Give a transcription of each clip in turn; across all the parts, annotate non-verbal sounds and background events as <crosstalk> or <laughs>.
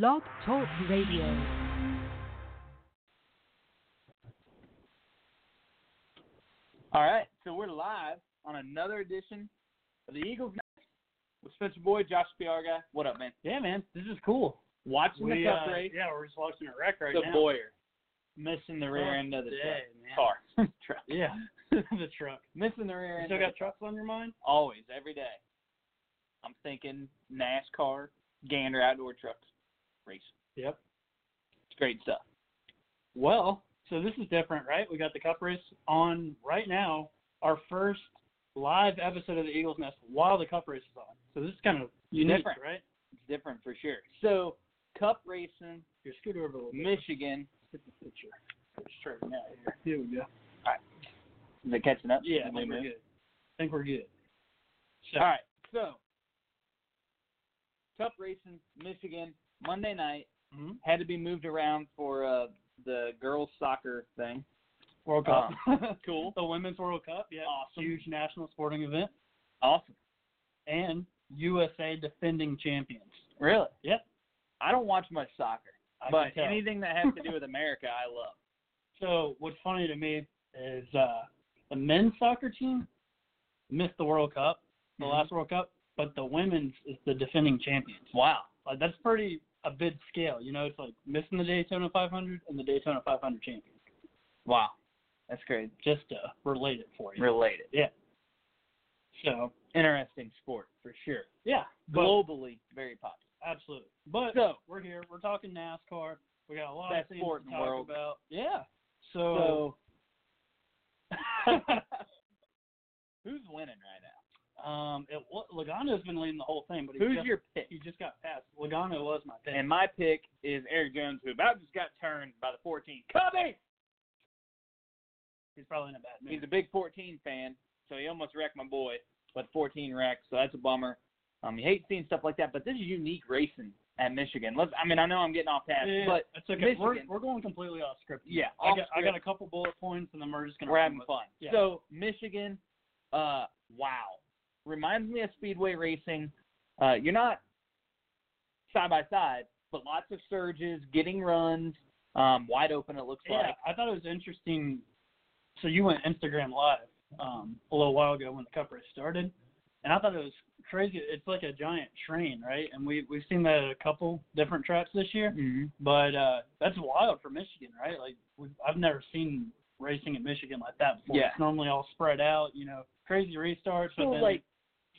Blog Talk Radio. All right, so we're live on another edition of the Eagles Nest with Spencer Boyd, Josh Piarga. What up, man? Yeah, man, this is cool. Watching We, the cup uh, race. Yeah, we're just watching a wreck right the now. The Bowyer missing the rear Oh, end of the day, man. car. <laughs> truck. Yeah, <laughs> the truck. Missing the rear You end. still got trucks on your mind? Always, every day. I'm thinking NASCAR, Gander Outdoor Trucks race. Yep. It's great stuff. Well, so this is different, right? We got the cup race on right now. Our first live episode of the Eagles Nest while the cup race is on. So this is kind of unique, Different. right? It's different for sure. So, Cup racing, Your scooter over a little bit. Michigan. Get the picture. Straighten out here. Here we go. All right. Is it catching up? Yeah, I think we're good. I think we're good. So, All right, so Cup racing, Michigan, Monday night mhm. had to be moved around for uh, the girls soccer thing. World Cup. <laughs> cool. the Women's World Cup, yeah. Awesome. Huge national sporting event. Awesome. And USA defending champions. Really? Yep. I don't watch much soccer, I but anything that has to do with America, I love. So what's funny to me is uh, the men's soccer team missed the World Cup, the Mhm. last World Cup, but the women's is the defending champions. Wow. Like that's pretty a big scale. You know, it's like missing the Daytona 500 and the Daytona 500 champions. Wow. That's great. Just to relate it for you. Related. Yeah. So Interesting sport for sure. yeah, Globally, very popular. absolutely. But So- we're here. We're talking NASCAR. We got a lot of things to in the talk world. about. Yeah. So, So, <laughs> <laughs> who's winning right now? Um, it, Logano's been leading the whole thing, but he Who's just, your pick? he just got passed. Logano was my pick. And my pick is Erik Jones, who about just got turned by the 14. Cubby! He's probably in a bad mood. He's a big 14 fan, so he almost wrecked my boy, but 14 wrecked, so that's a bummer. Um, you hate seeing stuff like that, but this is unique racing at Michigan. Let's, I mean, I know I'm getting off task, Yeah, but it's okay. We're, we're going completely off script. yeah, I got, I got a couple bullet points, and then we're just gonna. We're having fun. Yeah. So Michigan, uh, wow, reminds me of speedway racing. Uh, you're not side by side, but lots of surges, getting runs, um, wide open. It looks yeah, like. I thought it was interesting. So you went Instagram live um, a little while ago when the Cup race started, and I thought it was crazy. It's like a giant train, right? And we we've seen that at a couple different tracks this year. Mm-hmm. But uh, that's wild for Michigan, right? Like we've, I've never seen racing in Michigan like that before. Yeah. It's normally all spread out, you know, crazy restarts. So but then, like,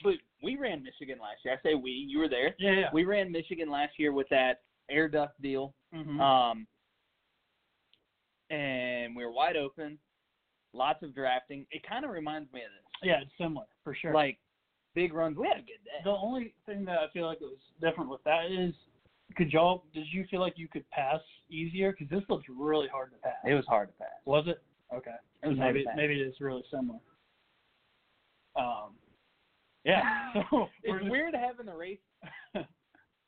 but we ran Michigan last year. I say we. You were there. yeah, yeah. We ran Michigan last year with that air duct deal. Mhm. Um, and we were wide open, lots of drafting. It kind of reminds me of this. yeah, it's similar for sure. Like big runs. We had a good day. the only thing that I feel like was different with that is, could y'all? Did you feel like you could pass easier? Because this looks really hard to pass. It was hard to pass. Was it? Okay. It was maybe maybe it is really similar. Um. Yeah. <laughs> <laughs> So It's just- weird having the race <laughs>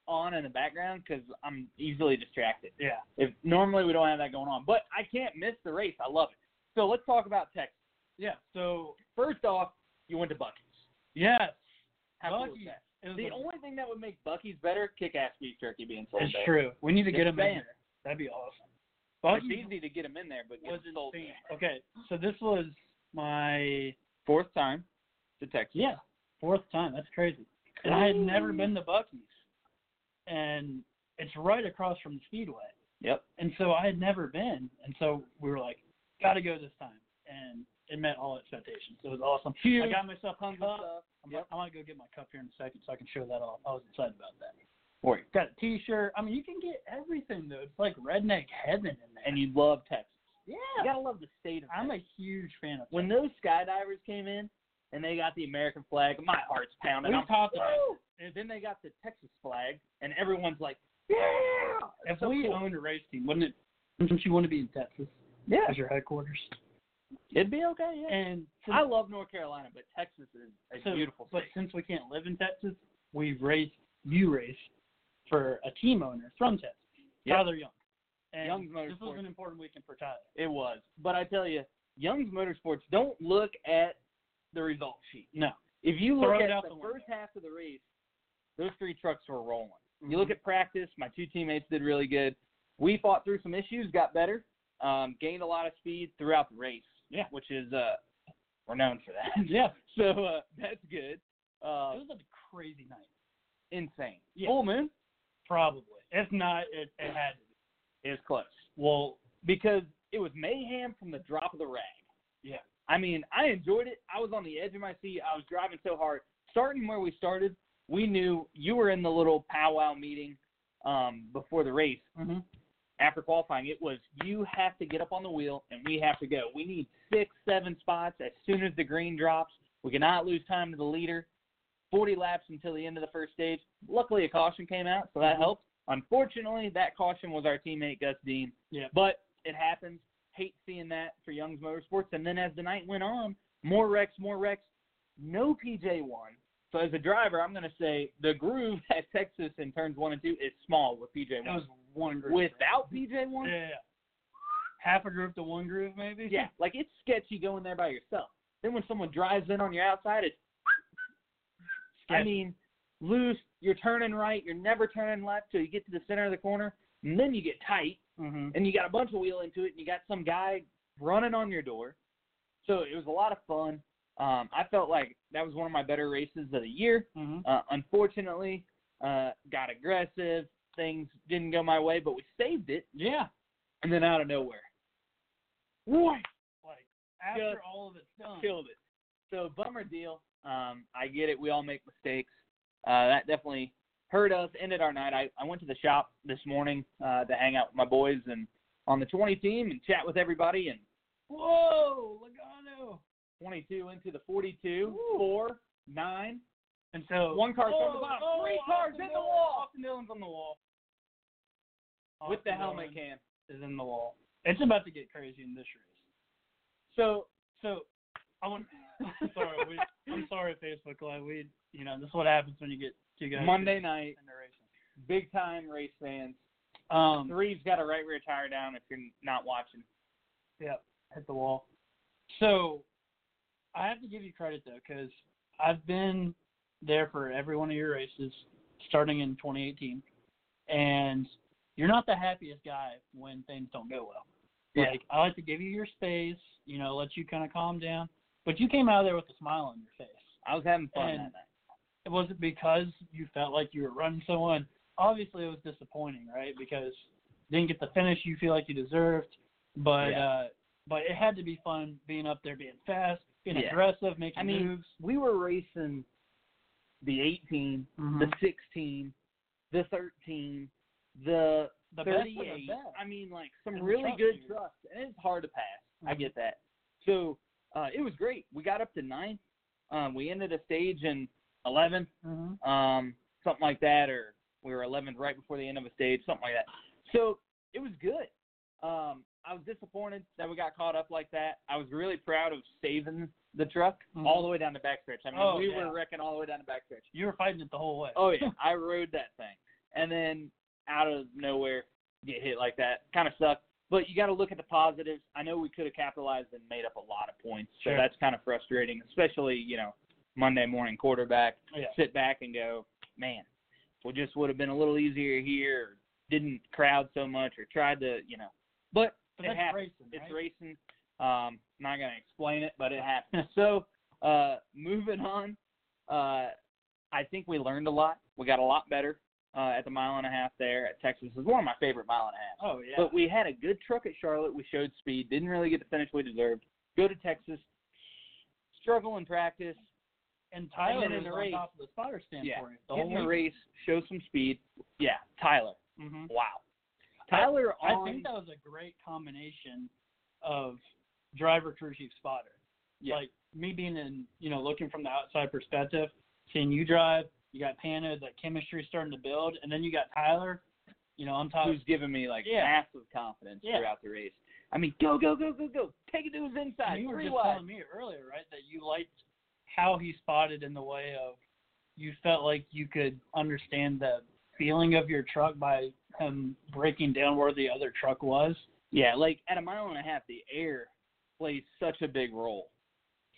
on in the background because I'm easily distracted. Yeah. If normally we don't have that going on, but I can't miss the race. I love it. So let's talk about Texas. Yeah. So First off, you went to Buc-ee's. yes, How cool is that? The only thing that would make Buc-ee's better, kick-ass beef jerky being sold it's there. true. We need to get him in there. That'd be awesome. It's easy to get them in there, but was sold there. Okay, so this was my Fourth time to Texas. yeah fourth time. That's crazy. And I had never been to Buc-ee's, and it's right across from the Speedway. Yep. And so I had never been, and so we were like, got to go this time, and it met all expectations. It was awesome. I got myself hung up. I'm, Yep. I want to go get my cup here in a second so I can show that off. I was excited about that. You. Got a T-shirt. I mean, you can get everything though. It's like redneck heaven in there. And you love Texas. yeah, You gotta love the state of I'm a huge fan of. when those skydivers came in and they got the American flag, my heart's pounding. we I'm, talked about Woo! and then they got the Texas flag, and everyone's like, "Yeah!" If So we cool. owned a race team, wouldn't it? Wouldn't you want to be in Texas yeah, as your headquarters? it'd be okay. Yeah, And I love North Carolina, but Texas is a so, beautiful But since we can't live in Texas, we've raced you race for a team owner from Texas, Yep. Tyler Young. And Young's Motorsports. this was an important weekend for Tyler. It was, but I tell you, Young's Motorsports don't look at the result sheet. No. If you look it at the the first half of the race, those three trucks were rolling. Mm-hmm. You look at practice, my two teammates did really good. We fought through some issues, got better, um, gained a lot of speed throughout the race. Yeah. Which is uh we're known for that. <laughs> yeah, <laughs> so uh that's good. Uh it was a crazy night. insane. Yeah. Full moon Probably. If not, it, it had to be. is close. Well, Because it was mayhem from the drop of the rag. Yeah. I mean, I enjoyed it. I was on the edge of my seat. I was driving so hard. Starting where we started, we knew you were in the little powwow meeting um, before the race. mhm. After qualifying, it was you have to get up on the wheel and we have to go. We need six, seven spots as soon as the green drops. We cannot lose time to the leader. 40 laps until the end of the first stage. Luckily, a caution came out, so that Mhm. helped. Unfortunately, that caution was our teammate Gus Dean. Yeah. But it happens. Hate seeing that for Young's Motorsports. And then as the night went on, more wrecks, more wrecks. No PJ one. So as a driver, I'm going to say the groove <laughs> at Texas in turns one and two is small with PJ it was one. one group. Without PJ one, yeah, yeah. Half a groove to one groove, maybe. yeah, like it's sketchy going there by yourself. Then when someone drives in on your outside, it's. <laughs> I mean, loose. You're turning right. You're never turning left till you get to the center of the corner, and then you get tight. Hmm and you got a bunch of wheel into it, and you got some guy running on your door. So it was a lot of fun. Um, I felt like that was one of my better races of the year. hmm Uh, unfortunately, uh, got aggressive. Things didn't go my way, but we saved it. Yeah. And then out of nowhere, boy, Like after Just all of it's done. killed it. So bummer deal. Um, I get it. We all make mistakes. Uh, that definitely hurt us. Ended our night. I, I went to the shop this morning uh, to hang out with my boys and on the 20 team and chat with everybody. And Whoa, Logano. 22 into the 42, Ooh. four, nine. And so One car's on the oh, bottom. oh, Three cars in the wall. Austin Dillon's on the wall. with the helmet Dillon cam. is in the wall. It's about to get crazy in this race. So So I want. <laughs> sorry, we, I'm sorry, Facebook Live. We, you know, this is what happens when you get Monday night, big time race fans. Um, Three's got a right rear tire down if you're not watching. Yep, hit the wall. So I have to give you credit though, because I've been there for every one of your races, starting in 2018, and you're not the happiest guy when things don't go well. Yeah. Like I like to give you your space, you know, let you kind of calm down. But you came out of there with a smile on your face. I was having fun And- that night. Was it because you felt like you were running someone? Obviously, it was disappointing, right? Because you didn't get the finish you feel like you deserved. But Yeah. uh but it had to be fun being up there, being fast, being Yeah. aggressive, making I mean, moves. we were racing the 18, Mhm. the 16, the 13, the The best 38. the best. I mean, like some And really good here. trucks, and it's hard to pass. I Mhm. get that. So uh, it was great. We got up to ninth. Um, we ended a stage in 11th, Mhm. um, something like that, or we were 11th right before the end of a stage, something like that. So it was good. Um, I was disappointed that we got caught up like that. I was really proud of saving the truck Mhm. all the way down the backstretch. I mean, Oh, we yeah. were wrecking all the way down the backstretch. You were fighting it the whole way. Oh yeah, <laughs> I rode that thing, and then out of nowhere get hit like that. Kind of sucked. But you got to look at the positives. I know we could have capitalized and made up a lot of points, so Sure. that's kind of frustrating, especially you know Monday morning quarterback. Yeah. Sit back and go, man, we just would have been a little easier here, didn't crowd so much, or tried to, you know. But, But it happens. racing, It's right? racing. Um, not gonna explain it, but it happens. <laughs> so, uh, moving on. Uh, I think we learned a lot. We got a lot better uh, at the mile and a half there at Texas. It was one of my favorite mile and a half. Oh yeah. But we had a good truck at Charlotte. We showed speed. Didn't really get the finish we deserved. Go to Texas. Struggle in practice. And Tyler and then in was the on race- top of the spotter stand Yeah. for. The Get whole in the race. Show some speed. Yeah. Tyler. Mhm. Wow. Tyler I on. think that was a great combination of driver, crew chief, spotter. Yeah. Like me being in, you know, looking from the outside perspective, seeing you drive, You got Pano, that chemistry starting to build, and then you got Tyler. You know, on top. Of who's giving me like Yeah. massive confidence Yeah. throughout the race. I mean, go, go, go, go, go. Take it to his inside. And you were three just wide. telling me earlier, right, that you liked how he spotted in the way of you felt like you could understand the feeling of your truck by him breaking down where the other truck was. Yeah, like at a mile and a half, the air plays such a big role.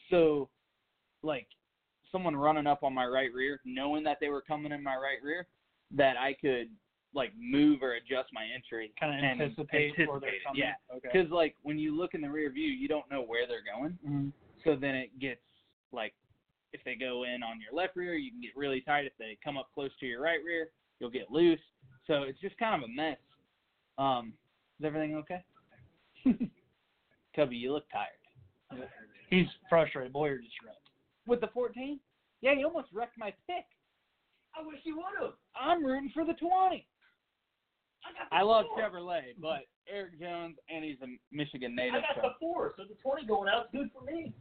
So, like, someone running up on my right rear, knowing that they were coming in my right rear, that I could like move or adjust my entry, Kind of and anticipate, where they're coming. Yeah, Okay. because like when you look in the rear view, you don't know where they're going. Mhm. So then it gets like if they go in on your left rear, you can get really tight. If they come up close to your right rear, you'll get loose. So it's just kind of a mess. Um, is everything okay? <laughs> Cubby, you look tired. He's frustrated. Bowyer just wrecked. With the 14? Yeah, you almost wrecked my pick. I wish you would have. I'm rooting for the 20. I the I love Chevrolet, but Erik Jones and he's a Michigan native. I got so- the four, so the twenty going out's good for me.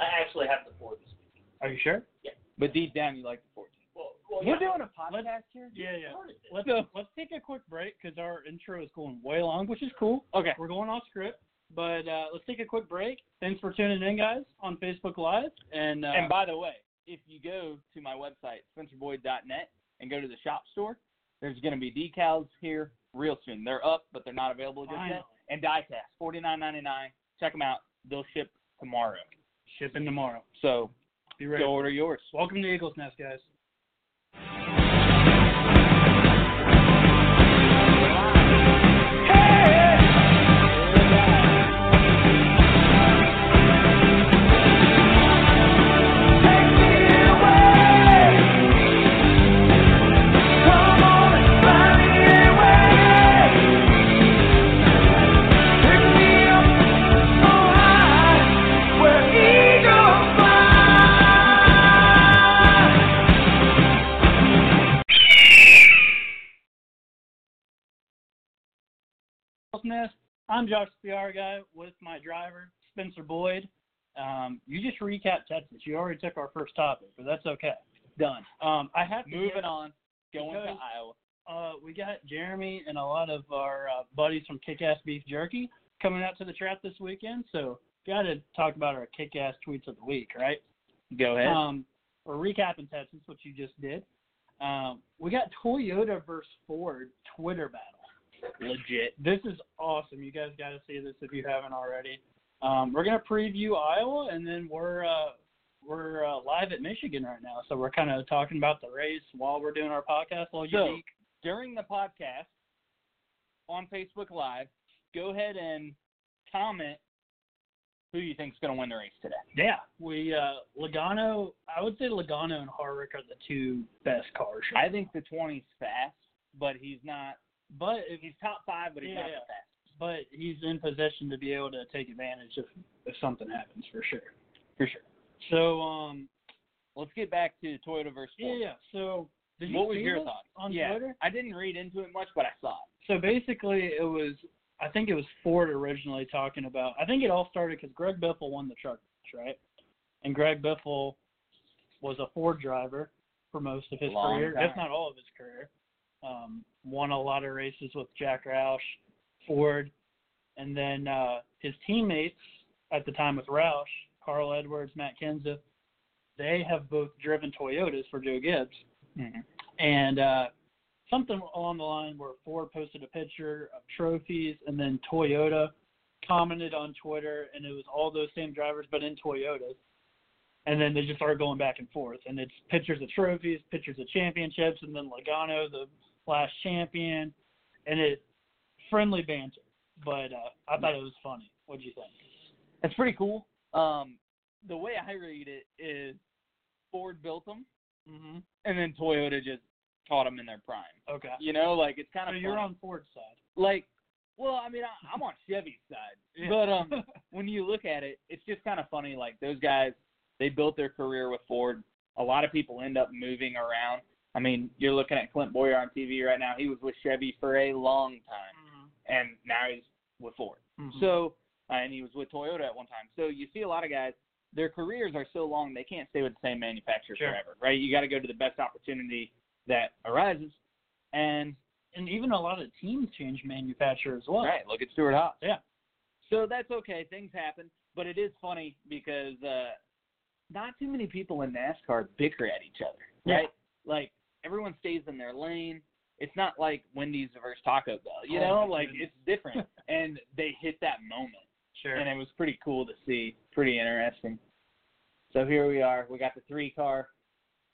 I actually have the four this week. Are you sure? Yeah. But deep down, you like the 14. Well, well We're yeah. doing a podcast here. Yeah, yeah. Let's No. let's take a quick break because our intro is going way long, which is cool. Okay. We're going off script, but uh, let's take a quick break. Thanks for tuning in, guys, on Facebook Live. And uh, And by the way, if you go to my website, spencerboyd.net, and go to the shop store, there's going to be decals here real soon. They're up, but they're not available just Finally. yet. And diecast, forty nine ninety nine. Check them out. They'll ship tomorrow. Shipping tomorrow. So Be ready. go order yours. Welcome to Eagles Nest, guys. Nest. I'm Josh the PR guy with my driver Spencer Boyd. Um, you just recapped Texas. You already took our first topic, but that's okay. Done. Um, I have to Moving on. Going to Iowa. uh, we got Jeremy and a lot of our uh, buddies from Kick Ass Beef Jerky coming out to the trap this weekend. So, got to talk about our kick ass tweets of the week, right? Go ahead. Um, we're recapping Texas, what you just did. Um, we got Toyota versus Ford Twitter battle. Legit. This is awesome. You guys got to see this if you haven't already. Um, we're gonna preview Iowa, and then we're uh, we're uh, live at Michigan right now, so we're kind of talking about the race while we're doing our podcast. A little So- unique. During the podcast on Facebook Live, go ahead and comment who you think's going to win the race today. Yeah, we uh Logano. I would say Logano and Harvick are the two best cars. I think the 20's fast, but he's not. But if He's top five, but he's not Yeah. the fastest. but he's in position to be able to take advantage if if something happens for sure. For sure. So um Let's get back to Toyota versus Ford. yeah. So did you what was your thoughts on yeah, Twitter? I didn't read into it much, but I saw it. So basically, it was I think it was Ford originally talking about. I think it all started because Greg Biffle won the truck race, right? And Greg Biffle was a Ford driver for most of his Long career, time. if not all of his career. Um, won a lot of races with Jack Roush, Ford, and then uh, his teammates at the time with Roush, Carl Edwards, Matt Kenseth, they have both driven Toyotas for Joe Gibbs and uh, something along the line where Ford posted a picture of trophies, and then Toyota commented on Twitter, and it was all those same drivers but in Toyotas. And then they just started going back and forth, and it's pictures of trophies, pictures of championships, and then Logano, the last champion, and it friendly banter. But uh, I thought it was funny. What do you think? It's pretty cool. Um, the way I read it is Ford built them, Mm-hmm. and then Toyota just caught them in their prime. Okay. You know, like it's kind So of you're on Ford's side. like, well, I mean, I, I'm on Chevy's side, Yeah. but um, <laughs> when you look at it, it's just kind of funny. Like those guys, they built their career with Ford. A lot of people end up moving around. I mean, you're looking at Clint Bowyer on TV right now. He was with Chevy for a long time, and now he's with Ford. Mhm. So, uh, and he was with Toyota at one time. So you see a lot of guys their careers are so long they can't stay with the same manufacturer Sure. forever, right? You got to go to the best opportunity that arises, and And even a lot of teams change manufacturer as well. right, look at Stewart-Haas. Yeah. So that's okay. Things happen, but it is funny because uh, not too many people in NASCAR bicker at each other, Yeah. right? Like everyone stays in their lane. It's not like Wendy's versus Taco Bell, you Oh, know. my Like goodness. it's different, <laughs> and they hit that moment, Sure. and it was pretty cool to see. Pretty interesting. So here we are. We got the three car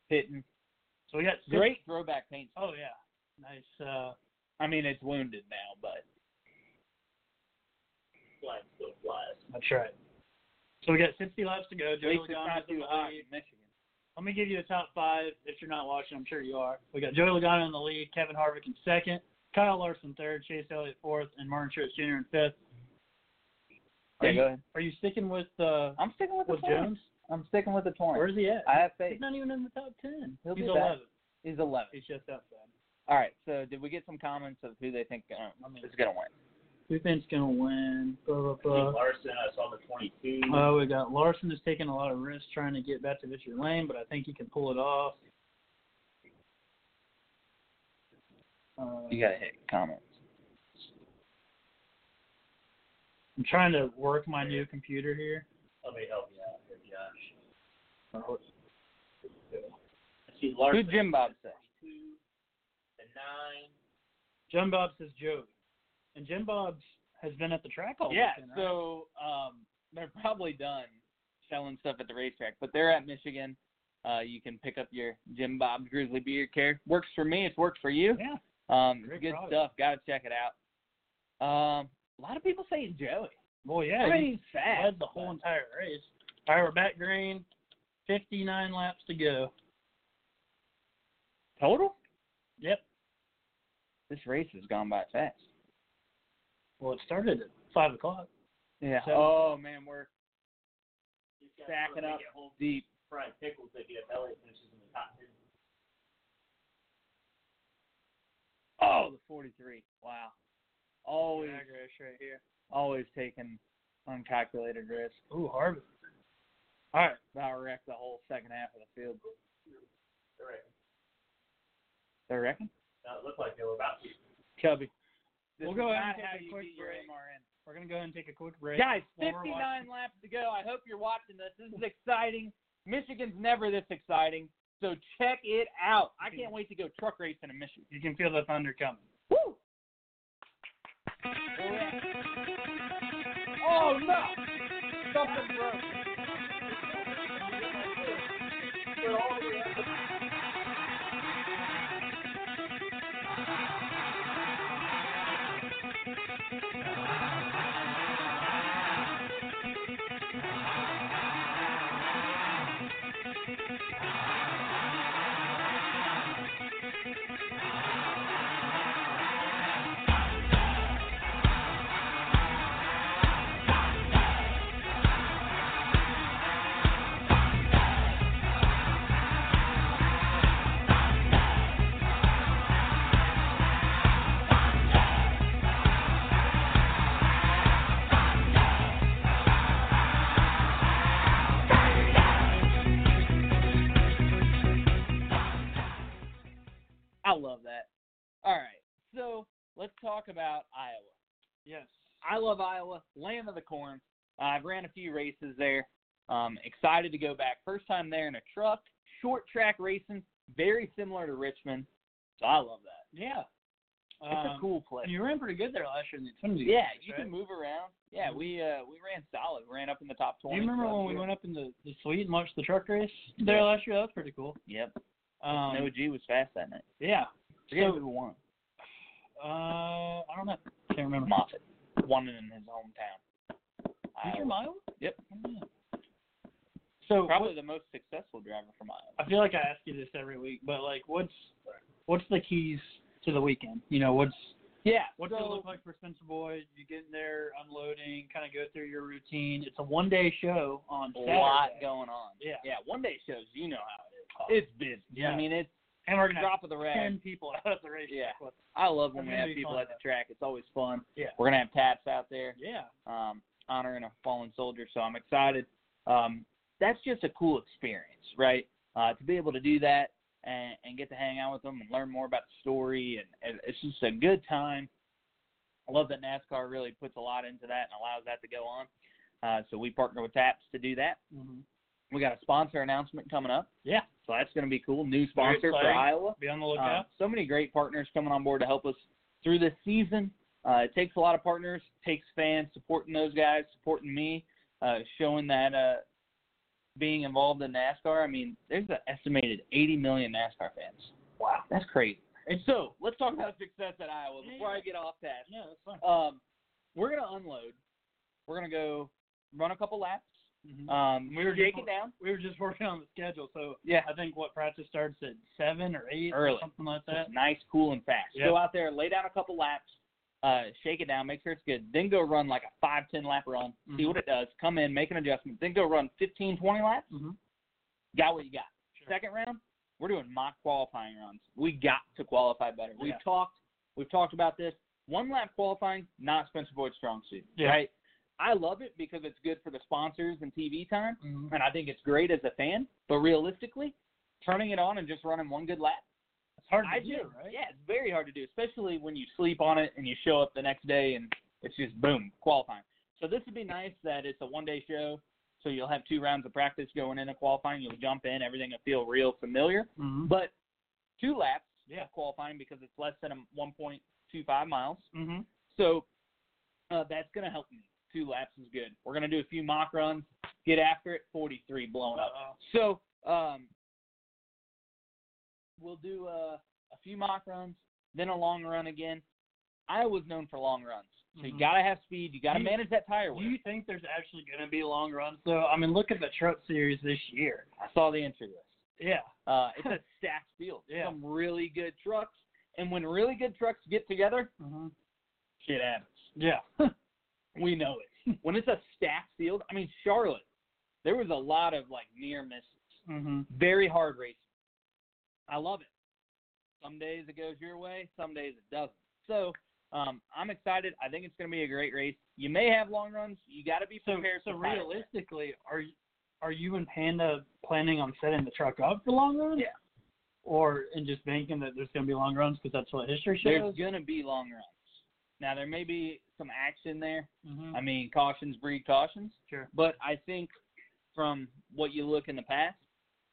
hitting. so we got six- Great throwback paint. Oh yeah, nice. Uh, I mean, it's wounded now, but Flag still flies. that's right. So we got 60 laps to go. Joey Logano's not in the lead. Michigan. Let me give you the top five. If you're not watching, I'm sure you are. We got Joey Logano in the lead, Kevin Harvick in second, Kyle Larson third, Chase Elliott fourth, and Martin Truex Jr. in fifth. Are Yeah, you, go ahead. are you sticking with uh, I'm sticking with the with Torrance. Jones? I'm sticking with the Torrance. Where's he at? I have faith. He's not even in the top ten. He'll He's be back. 11. He's 11. He's just outside. All right. So did we get some comments of who they think uh, I mean- is going to win? Who think's gonna win? Blah, blah, Steve blah. Larson, I saw the 22. Uh, we got Larson is taking a lot of risks trying to get back to victory lane, but I think he can pull it off. Uh, You got to hit comments. I'm trying to work my new computer here. Let me help you out here, Josh. Oh, I see Larson. Who Jim Bob say? The nine. Jim Bob says Joey, and Jim Bob's has been at the track all Yeah. weekend, right? So um, they're probably done selling stuff at the racetrack, but they're at Michigan. Uh, you can pick up your Jim Bob's Grizzly Beard Care. Works for me. It's worked for you. yeah, Um, Great good product. stuff. Got to check it out. Um, a lot of people saying Joey. well, yeah, I mean, he fast. led the whole entire race. All right, we're back green. 59 laps to go. total. Yep. This race has gone by fast. Well, it started at five o'clock. Yeah. Seven. Oh man, we're He's stacking up get deep. fried pickles if you have Elliott finishes in the top ten. Oh, the 43. Wow. Always, Drag right here. always taking uncalculated risk. Ooh, Harvey. All right. About wrecked the whole second half of the field. All right. They reckon? Now it looked like they were about to. Cubby. We'll This go is ahead and take a quick break. We're gonna go ahead and take a quick break. Guys, 59 laps to go. I hope you're watching this. This is exciting. Michigan's never this exciting. So check it out. I can't wait to go truck racing in Michigan. You can feel the thunder coming. Woo! Oh no! Something broke. Talk about Iowa. Yes. I love Iowa, land of the corn. Uh, I've ran a few races there. Um, excited to go back. First time there in a truck, short track racing, very similar to Richmond. So I love that. Yeah. It's a Um, cool place. You ran pretty good there last year in the Xfinity. Yeah, race, you right? can move around. Yeah, we uh we ran solid. We ran up in the top twenty. Do you remember when we went up in the, the suite and watched the truck race there Yeah. last year? That was pretty cool. Yep. Um, no G was fast that night. yeah. Forget So- who won. Uh, I don't know. Can't remember. Moffitt won it in his hometown. He's Iowa. from Iowa? Yep. So Probably the most successful driver from Iowa. I feel like I ask you this every week, but like, what's what's the keys to the weekend? You know, what's Yeah. what's so, it look like for Spencer Boyd? You get in there, unloading, kind of go through your routine. It's a one day show on a Saturday. lot going on. Yeah. Yeah. One day shows, you know how it is. It's busy. Yeah. I mean, it's gonna drop of the rag. ten people out at the race. Yeah. I love when we have people at the track. It's always fun. Yeah. We're gonna have taps out there, Yeah. um, honoring a fallen soldier. So I'm excited. Um, that's just a cool experience, right? Uh, to be able to do that and, and get to hang out with them and learn more about the story, and, and it's just a good time. I love that NASCAR really puts a lot into that and allows that to go on. Uh, so we partner with TAPS to do that. Mm-hmm. We got a sponsor announcement coming up, Yeah, so that's going to be cool. New sponsor for. Iowa. be on the Uh, lookout. so many great partners coming on board to help us through this season. Uh, it takes a lot of partners, takes fans supporting those guys, supporting me, uh, showing that uh, being involved in NASCAR. I mean, there's an estimated 80 million NASCAR fans. Wow, that's crazy. And so let's talk about success at Iowa before I get off task. yeah, that's fine. Um, we're gonna unload. We're gonna go run a couple laps. Mhm. Um, We were it down. we were just working on the schedule, so Yeah. I think what practice starts at seven or eight Early. or something like that. Just nice, cool, and fast. Yep. Go out there, lay down a couple laps, uh, shake it down, make sure it's good. Then go run like a five, ten lap run, see Mhm. what it does. Come in, make an adjustment. Then go run 15, 20 laps. Mm-hmm. Got what you got. Sure. Second round, we're doing mock qualifying runs. We got to qualify better. We've talked. We've talked about this. One lap qualifying, not Spencer Boyd's strong suit. Yeah. Right. I love it because it's good for the sponsors and TV time, Mhm. and I think it's great as a fan. But realistically, turning it on and just running one good lap It's hard to I do, just, right? Yeah, it's very hard to do, especially when you sleep on it and you show up the next day and it's just boom, qualifying. So this would be nice that it's a one day show, so you'll have two rounds of practice going into qualifying. You'll jump in, everything will feel real familiar. Mm-hmm. But two laps Yeah. of qualifying because it's less than a 1.25 miles. Mm-hmm. So uh, that's going to help me. Two laps is good. We're going to do a few mock runs, get after it, 43 blown up. So um, we'll do uh, a few mock runs, then a long run again. I Iowa's known for long runs, so you gotta have speed. You gotta you- manage that tire Do you think there's actually going to be a long runs? So I mean, look at the truck series this year. I saw the entry list. Yeah. Uh, it's a <laughs> stacked field. Yeah. Some really good trucks, and when really good trucks get together, Mm-hmm. shit happens. Yeah. <laughs> We know it. <laughs> when it's a stacked field, I mean Charlotte, there was a lot of like near misses. mm-hmm. Very hard racing. I love it. Some days it goes your way, some days it doesn't. So um, I'm excited. I think it's going to be a great race. You may have long runs. You got to be So, prepared. so wear. realistically, are you, are you and Panda planning on setting the truck up for long runs? Yeah. Or and just banking that there's going to be long runs because that's what history shows. there's going to be long runs. Now there may be some action there. mm-hmm. I mean, cautions breed cautions. Sure. But I think from what you look in the past,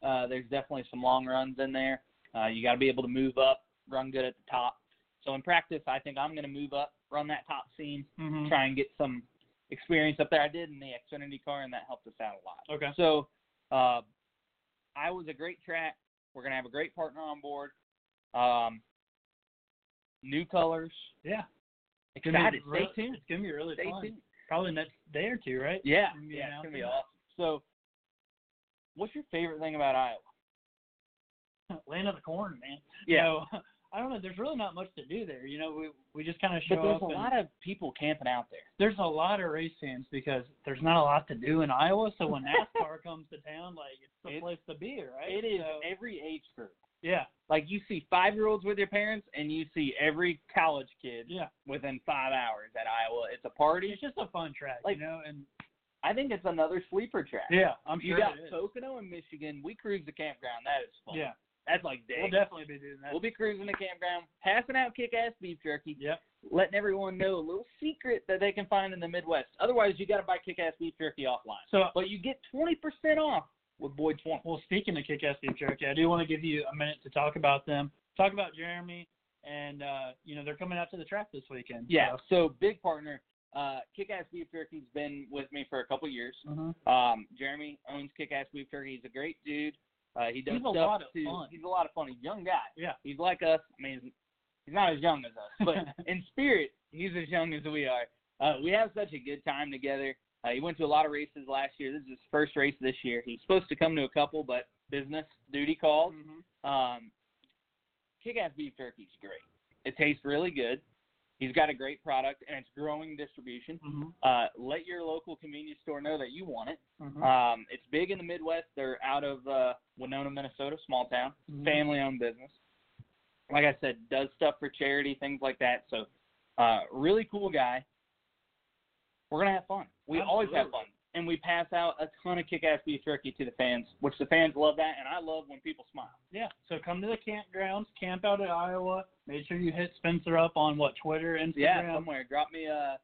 uh, there's definitely some long runs in there. Uh, you got to be able to move up, run good at the top. So in practice, I think I'm going to move up, run that top seam, Mm-hmm. try and get some experience up there. I did in the Xfinity car, and that helped us out a lot. Okay. So uh, was a great track. We're going to have a great partner on board. Um, new colors. Yeah. Excited. Stay really, tuned. It's to be really Stay fun. tuned. Probably next day or two, right? Yeah, Gonna yeah, it's gonna be awesome. So, what's your favorite thing about Iowa? <laughs> Land of the corn, man. Yeah. You know, I don't know. There's really not much to do there. You know, we we just kind of show But there's up. a and lot of people camping out there. there's a lot of race fans because there's not a lot to do in Iowa. So when NASCAR <laughs> comes to town, like it's the It's- place to be, right? It is So, every age group. yeah, Like you see five year olds with their parents, and you see every college kid yeah. within five hours at Iowa. It's a party. It's just a fun track, Like- you know. And I think it's another sleeper track. yeah, I'm you got. Pocono in Michigan. We cruise the campground. That is fun. Yeah, That's like we'll definitely be doing that. We'll be cruising the campground, passing out kick-ass beef jerky, Yep. letting everyone know a little secret that they can find in the Midwest. Otherwise, you got to buy kick-ass beef jerky offline. So, But you get 20% off with Boyd 20. well, speaking of Kick-Ass Beef Jerky, I do want to give you a minute to talk about them. Talk about Jeremy, and uh, you know they're coming out to the track this weekend. Yeah, so big partner. Uh, Kick-Ass Beef Jerky's been with me for a couple years. So, mhm. Um, Jeremy owns Kick-Ass Beef Jerky. He's a great dude. Uh, he does He's a stuff lot of to, fun. He's a lot of fun. He's a young guy. Yeah. He's like us. I mean, he's not as young as us, but <laughs> in spirit, he's as young as we are. Uh, we have such a good time together. Uh, he went to a lot of races last year. This is his first race this year. He's supposed to come to a couple, but business duty called. Mhm. Um, Kick-Ass Beef Jerky's great. It tastes really good. He's got a great product, and it's growing distribution. Mhm. Uh, let your local convenience store know that you want it. Mhm. Um, it's big in the Midwest. They're out of uh, Winona, Minnesota, small town, Mhm. family-owned business. Like I said, does stuff for charity, things like that. So, uh, really cool guy. We're gonna have fun. We always have fun. And we pass out a ton of kick-ass beef jerky to the fans, which the fans love that, and I love when people smile. Yeah. So come to the campgrounds, camp out at Iowa. Make sure you hit Spencer up on what Twitter, Instagram. Yeah, somewhere. Drop me a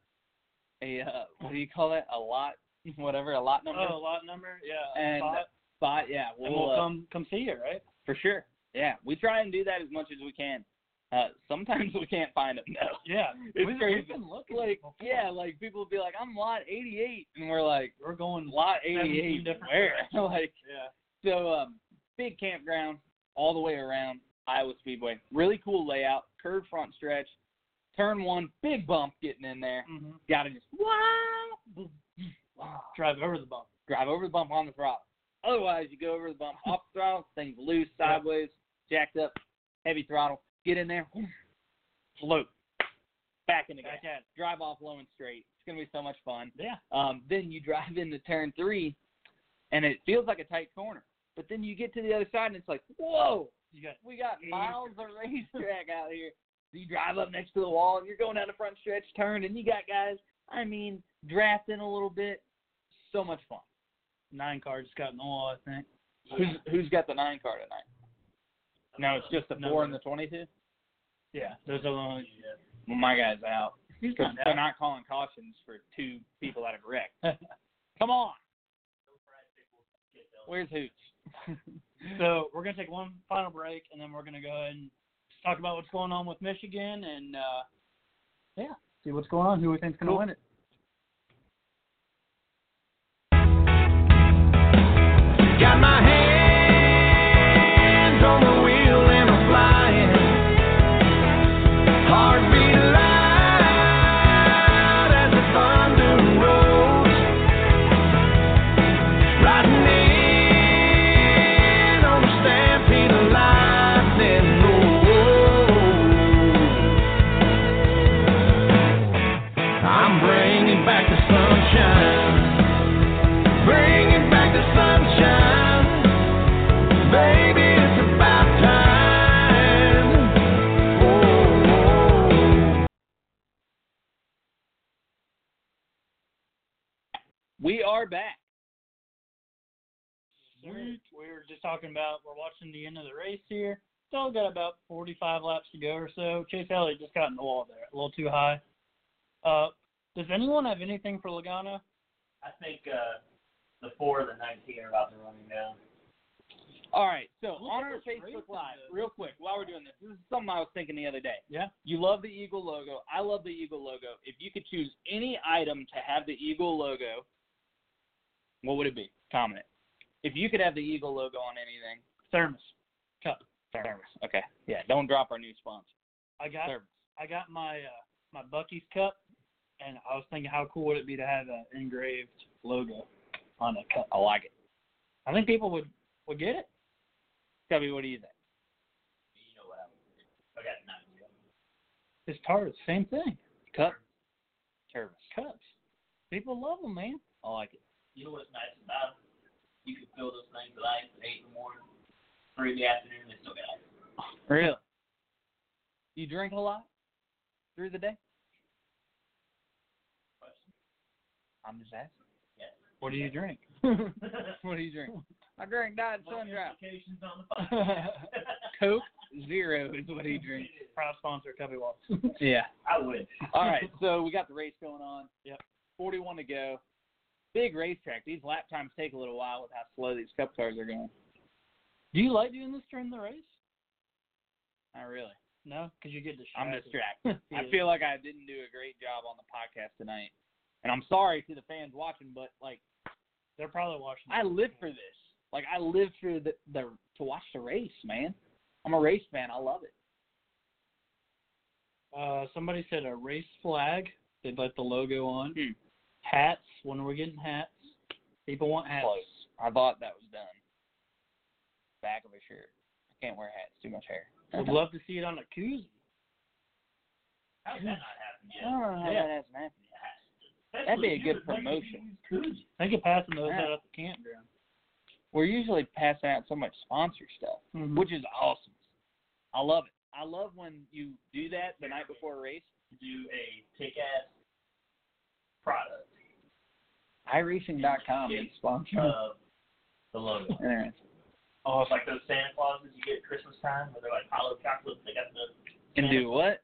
a uh, what do you call it? A lot, whatever, a lot number. Oh, a lot number. Yeah. And spot. Spot, yeah. and We'll, we'll uh, come come see you, right? for sure. Yeah, we try and do that as much as we can. Uh, sometimes <laughs> we can't find them though. Yeah. It's We've, crazy. we've been looking. Like, yeah, like people will be like, "I'm lot 88," and we're like, We're going. "Lot 88 different where?" <laughs> like, Yeah. so um, big campground all the way around Iowa Speedway. Really cool layout, curved front stretch, turn one, big bump getting in there. hmm Got to just wow, wow, Drive over the bump. drive over the bump on the throttle. Otherwise, you go over the bump off the throttle, things loose, Yeah. sideways, jacked up, heavy throttle. Get in there, float, back in the gas, drive off low and straight. It's gonna be so much fun. Yeah. Um, then you drive into turn three, and it feels like a tight corner. But then you get to the other side, and it's like, whoa, You got we got miles of racetrack <laughs> out here. You drive up next to the wall, and you're going down the front stretch turn, and you got guys, I mean, drafting a little bit. So much fun. nine cars got in the wall, I think. Who's who's got the nine car tonight? No, it's just the No. four and the twenty-two. Yeah. Those are the only. Well, my guy's out. He's 'Cause not They're out. not calling cautions for two people out of wrecked. <laughs> Come on. Where's Hooch? <laughs> So we're gonna take one final break, and then we're gonna go ahead and talk about what's going on with Michigan, and uh, yeah, see what's going on, who we think's gonna Cool. win it. Got my hands We are back. Sweet. We were just talking about we're watching the end of the race here. Still got about 45 laps to go or so. Chase Elliott just got in the wall there, a little too high. Uh, does anyone have anything for Logano? I think uh, the four and the 19 are about to run him down. All right, so Look on at our Facebook Live, real quick, while we're doing this, this is something I was thinking the other day. Yeah. You love the Eagle logo. I love the Eagle logo. If you could choose any item to have the Eagle logo, what would it be? Comment it. If you could have the Eagle logo on anything, Thermos cup. Thermos. Okay. Yeah, don't drop our new sponsor. I got Thermos. I got my uh, my Buc-ee's cup, and I was thinking how cool would it be to have an engraved logo on a cup. I like it. I think people would would get it. Cubby, what do you think? You know what I would do. I got nine. It's tarts, same thing. Cup. Thermos. Cups. People love them, man. I like it. You know what's nice about them? You can fill those things with ice at 8 in the morning, 3 in the afternoon, they still got ice. Really? You drink a lot through the day? I'm just asking. What do you drink? <laughs> <laughs> what do you drink? I drink Diet Sun Drop. Notifications on the <laughs> podcast. Coke Zero is what he drinks. Proud sponsor, Cubby Walks. Yeah. I would. All right, so we got the race going on. Yep. 41 to go. Big racetrack. These lap times take a little while with how slow these cup cars are going. do you like doing this during the race? Not really. No, because you get distracted. I'm distracted. <laughs> I feel like I didn't do a great job on the podcast tonight. And I'm sorry to the fans watching, but like They're probably watching. I live for this. Like I live for the the to watch the race, man. I'm a race fan. I love it. Uh, somebody said a race flag. They'd let the logo on. Hmm. Hats. When we're getting hats? People want hats. Close. I thought that was done. Back of a shirt. I can't wear hats. Too much hair. Would <laughs> love to see it on a koozie. How that not happen I yet? don't know how Yeah. that hasn't happened yet. That'd be a good promotion. Think of passing those Yeah. out at the campground. We're usually passing out so much sponsor stuff, Mhm. which is awesome. I love it. I love when you do that the night before a race. Do a kick ass product. iRacing.com is sponsored. of the logo. <laughs> Interesting. it's Like those Santa Clauses you get at Christmas time, where they're like hollow chocolate. They got the And do what?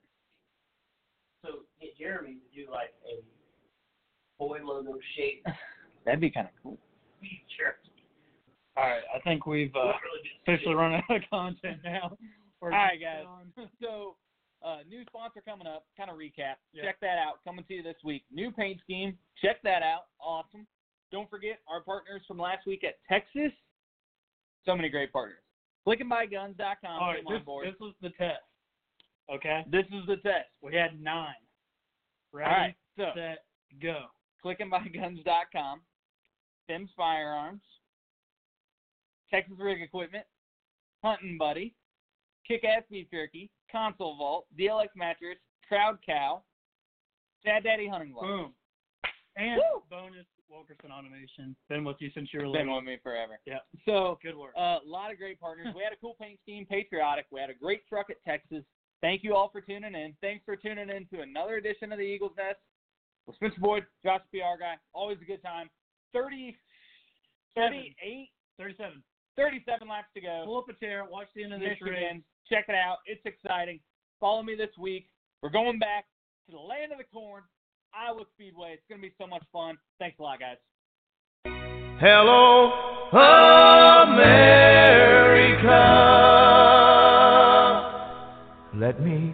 so get Jeremy to do like a boy logo shape <laughs> That'd be kind of cool. shirt. All right, I think we've uh, really officially run out of <laughs> content now. All right, guys. So, uh, new sponsor coming up. Kind of recap. Yeah. Check that out. Coming to you this week. New paint scheme. Check that out. Awesome. Don't forget our partners from last week at Texas. So many great partners. ClickandBuyGuns.com All right, this, this was the test. Okay, This is the test. we had nine. Ready, All right. So, set, go. ClickandBuyGuns.com, Sims Firearms, Texas Rig Equipment, Hunting Buddy, Kick Ass Beef Jerky, Console Vault, DLX Mattress, Crowd Cow, Sad Daddy Hunting Gloves. Boom. And Woo! bonus Wilkerson Automation. Been with you since you were Been with me forever. Yeah. So, Good work. Uh, a lot of great partners. We had a cool paint scheme, patriotic. We had a great truck at Texas. Thank you all for tuning in. Thanks for tuning in to another edition of the Eagles Nest with Spencer Boyd, Josh PR guy. Always a good time. 30, 38, 37. 37 laps to go. Pull up a chair, watch the end of this race. Check it out. It's exciting. Follow me this week. We're going back to the land of the corn, Iowa Speedway. It's going to be so much fun. Thanks a lot, guys. Hello, America. Let me